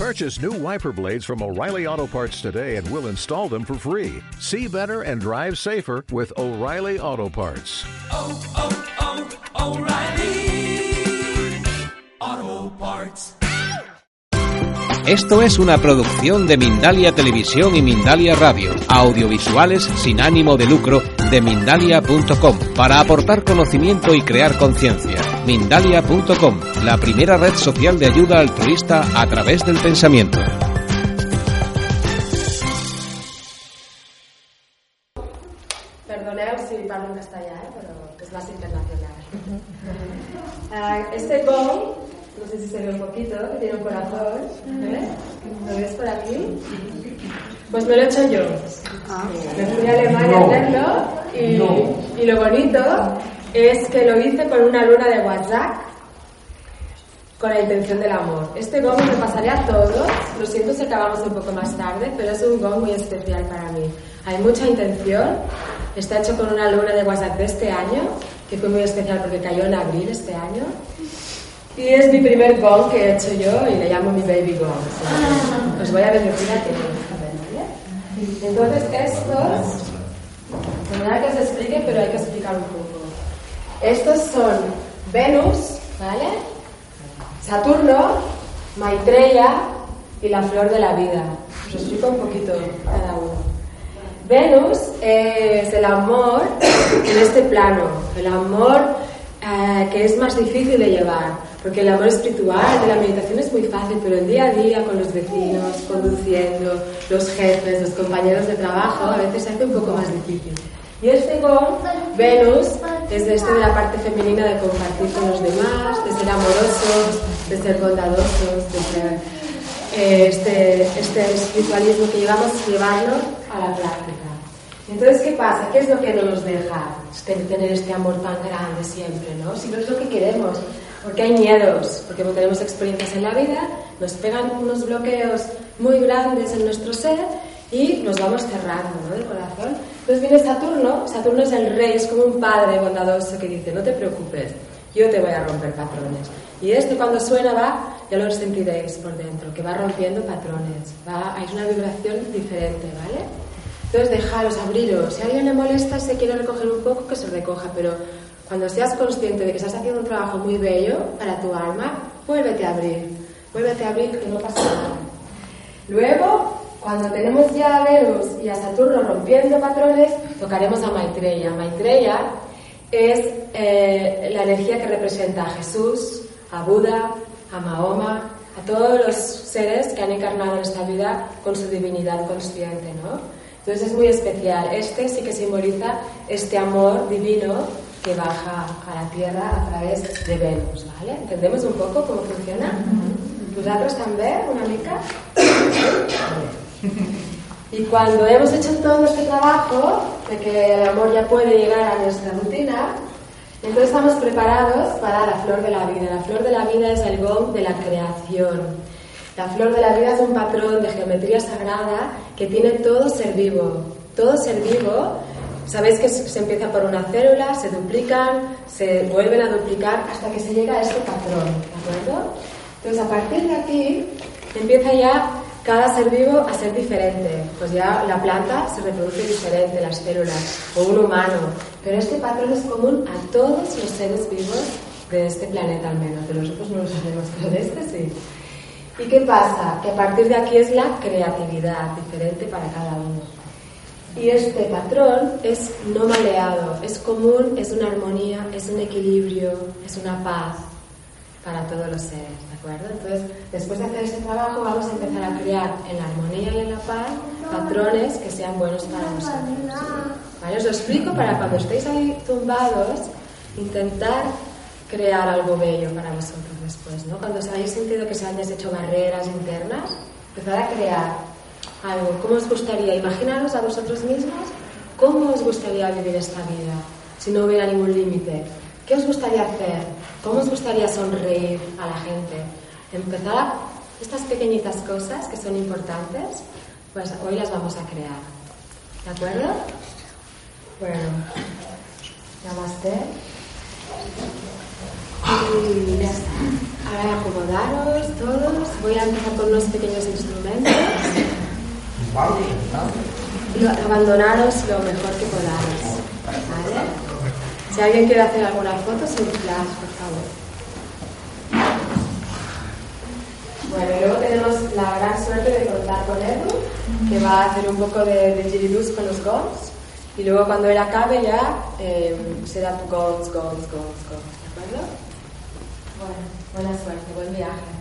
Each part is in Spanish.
Purchase new wiper blades from O'Reilly Auto Parts today and we'll install them for free. See better and drive safer with O'Reilly Auto Parts. oh, oh, oh O'Reilly Auto Parts. Esto es una producción de Mindalia Televisión y Mindalia Radio, audiovisuales sin ánimo de lucro de mindalia.com, para aportar conocimiento y crear conciencia. Mindalia.com, la primera red social de ayuda altruista a través del pensamiento. Perdoneu si parlo en castellà, eh, però es más internacional. Ah, este gong, no sé si se ve un poquito, que tiene un corazón, ¿ves? ¿Lo ves por aquí? Pues me lo he hecho yo. Me fui a Alemania a hacerlo y, y lo bonito es que lo hice con una luna de WhatsApp con la intención del amor. Este gong me pasaría a todos, lo siento si acabamos un poco más tarde, pero es un gong muy especial para mí. Hay mucha intención, está hecho con una luna de WhatsApp de este año, que fue muy especial porque cayó en abril este año. Y es mi primer gong que he hecho yo y le llamo mi baby gong. Os voy a bendecir a todos. Entonces estos, nada que os explique, pero hay que explicar un poco. Estos son Venus, ¿vale? Saturno, Maitreya y la flor de la vida. Os explico un poquito cada uno. Venus es el amor en este plano, el amor eh, que es más difícil de llevar, porque el amor espiritual de la meditación es muy fácil, pero el día a día con los vecinos, conduciendo, los jefes, los compañeros de trabajo, a veces se hace un poco más difícil. Y este gong, Venus, es de este de la parte femenina de compartir con los demás, de ser amorosos, de ser bondadosos, de ser eh, este, este espiritualismo que llevamos, llevarlo a la práctica. Entonces, ¿qué pasa? ¿Qué es lo que no nos deja tener este amor tan grande siempre, no? Si no es lo que queremos, porque hay miedos, porque tenemos experiencias en la vida, nos pegan unos bloqueos muy grandes en nuestro ser y nos vamos cerrando, ¿no? Del corazón. Entonces viene Saturno, Saturno es el rey, es como un padre bondadoso que dice, no te preocupes, yo te voy a romper patrones. Y este cuando suena va, ya lo sentiréis por dentro, que va rompiendo patrones, va, hay una vibración diferente, ¿vale? Entonces dejaros, abriros. Si a alguien le molesta se quiere recoger un poco, que se recoja, pero cuando seas consciente de que estás haciendo un trabajo muy bello para tu alma, vuélvete a abrir. Vuélvete a abrir, que no pasa nada. Luego, cuando tenemos ya a Venus y a Saturno rompiendo patrones, tocaremos a Maitreya. Maitreya es eh, la energía que representa a Jesús, a Buda, a Mahoma, a todos los seres que han encarnado en esta vida con su divinidad consciente, ¿no? Entonces es muy especial. Este sí que simboliza este amor divino que baja a la tierra a través de Venus, ¿vale? ¿Entendemos un poco cómo funciona? ¿Vosotros también, una mica? Y cuando hemos hecho todo este trabajo de que el amor ya puede llegar a nuestra rutina, entonces estamos preparados para la flor de la vida. La flor de la vida es el gong de la creación. La flor de la vida es un patrón de geometría sagrada que tiene todo ser vivo. Todo ser vivo, sabéis que se empieza por una célula, se duplican, se vuelven a duplicar hasta que se llega a este patrón, ¿de acuerdo? Entonces a partir de aquí empieza ya cada ser vivo a ser diferente. Pues ya la planta se reproduce diferente, las células, o un humano. Pero este patrón es común a todos los seres vivos de este planeta al menos. De nosotros no lo sabemos, pero de este sí. ¿Y qué pasa? Que a partir de aquí es la creatividad, diferente para cada uno. Y este patrón es no maleado, es común, es una armonía, es un equilibrio, es una paz para todos los seres, ¿de acuerdo? Entonces, después de hacer este trabajo, vamos a empezar a crear en la armonía y en la paz patrones que sean buenos para nosotros. ¿Vale? Os lo explico para cuando estéis ahí tumbados, intentar crear algo bello para vosotros después, ¿no? Cuando os habéis sentido que se han deshecho barreras internas, empezar a crear algo. ¿Cómo os gustaría? Imaginaros a vosotros mismos cómo os gustaría vivir esta vida si no hubiera ningún límite. ¿Qué os gustaría hacer? ¿Cómo os gustaría sonreír a la gente? Empezar a estas pequeñitas cosas que son importantes, pues hoy las vamos a crear. ¿De acuerdo? Bueno, namaste. Y. Ahora acomodaros todos. Voy a empezar con unos pequeños instrumentos. Abandonaros lo mejor que podáis. ¿Vale? Si alguien quiere hacer alguna foto, sin flash, por favor. Bueno, luego tenemos la gran suerte de contar con Edu, que va a hacer un poco de, de giridus con los gongs. Y luego cuando él acabe ya eh, será tu gongs, gongs, gongs, gongs. ¿De acuerdo? Bueno, buena suerte, buen viaje.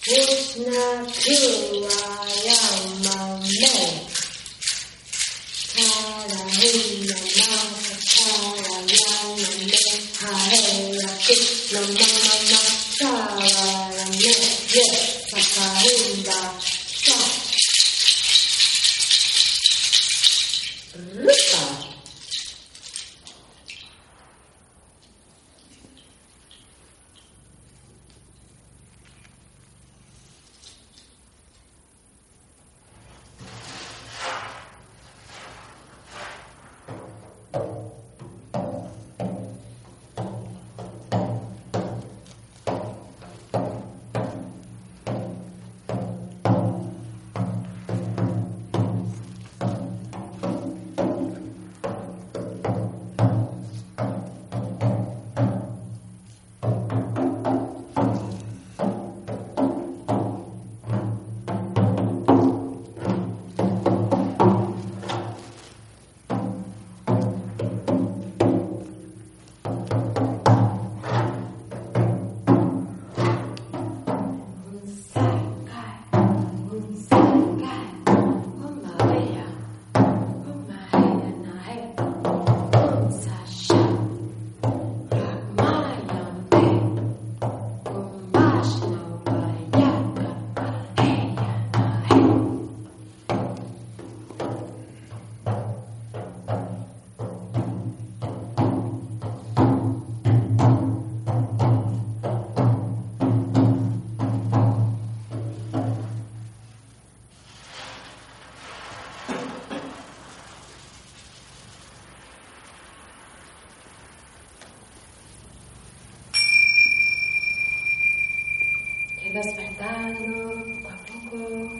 Krishna Purayama Mani. Poco a poco.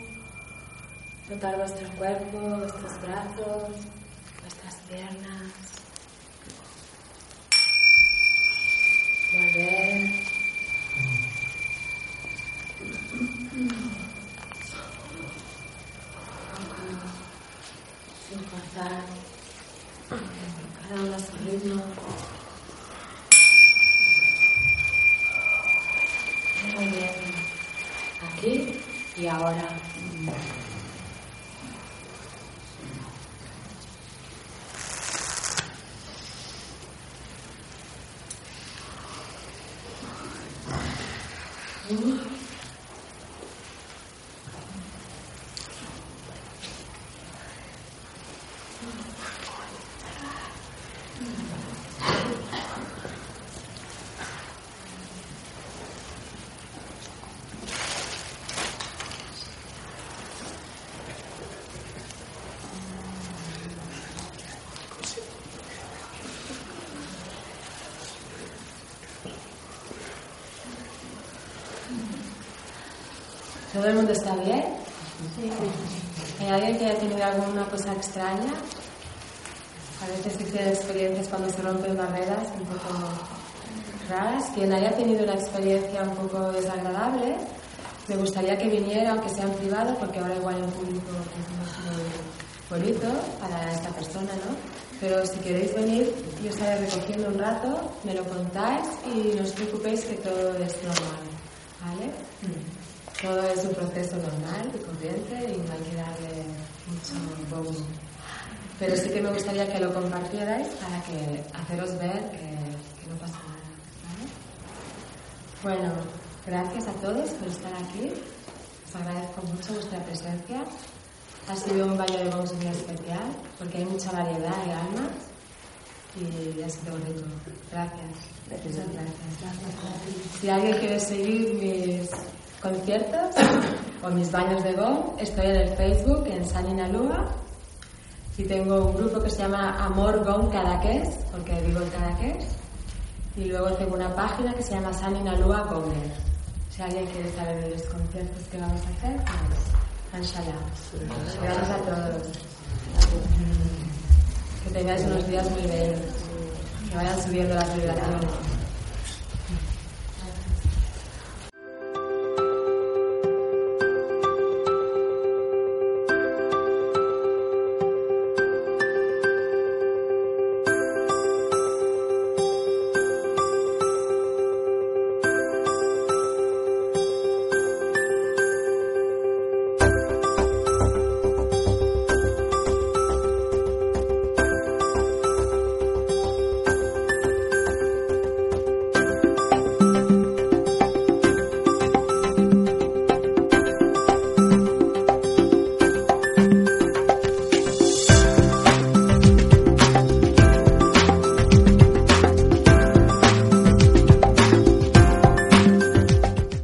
Notar vuestro cuerpo, vuestros brazos, vuestras piernas. Mm-hmm. ¿Todo el mundo está bien? ¿Hay alguien que haya tenido alguna cosa extraña? A veces dicen experiencias cuando se rompen barreras un poco raras. Quien haya tenido una experiencia un poco desagradable, me gustaría que viniera, aunque sea en privado, porque ahora igual en público es muy bonito para esta persona, ¿no? Pero si queréis venir, yo estaré recogiendo un rato, me lo contáis y no os preocupéis que todo es normal. Todo es un proceso normal y corriente y no hay que darle mucho bombo. Pero sí que me gustaría que lo compartierais para que haceros ver que, que no pasa nada. ¿vale? Bueno, gracias a todos por estar aquí. Os agradezco mucho vuestra presencia. Ha sido un baño de bombos muy especial porque hay mucha variedad de almas y ha sido rico. Gracias. Muchas gracias. Si alguien quiere seguir mis conciertos o mis baños de gong, estoy en el Facebook en Saninalúa y tengo un grupo que se llama Amor Gong Cadaqués, porque vivo en Cadaqués, y luego tengo una página que se llama Saninalúa Gonger. Si alguien quiere saber de los conciertos que vamos a hacer, pues, inshallah. Gracias a todos. Que tengáis unos días muy bellos, que vayan subiendo las vibraciones.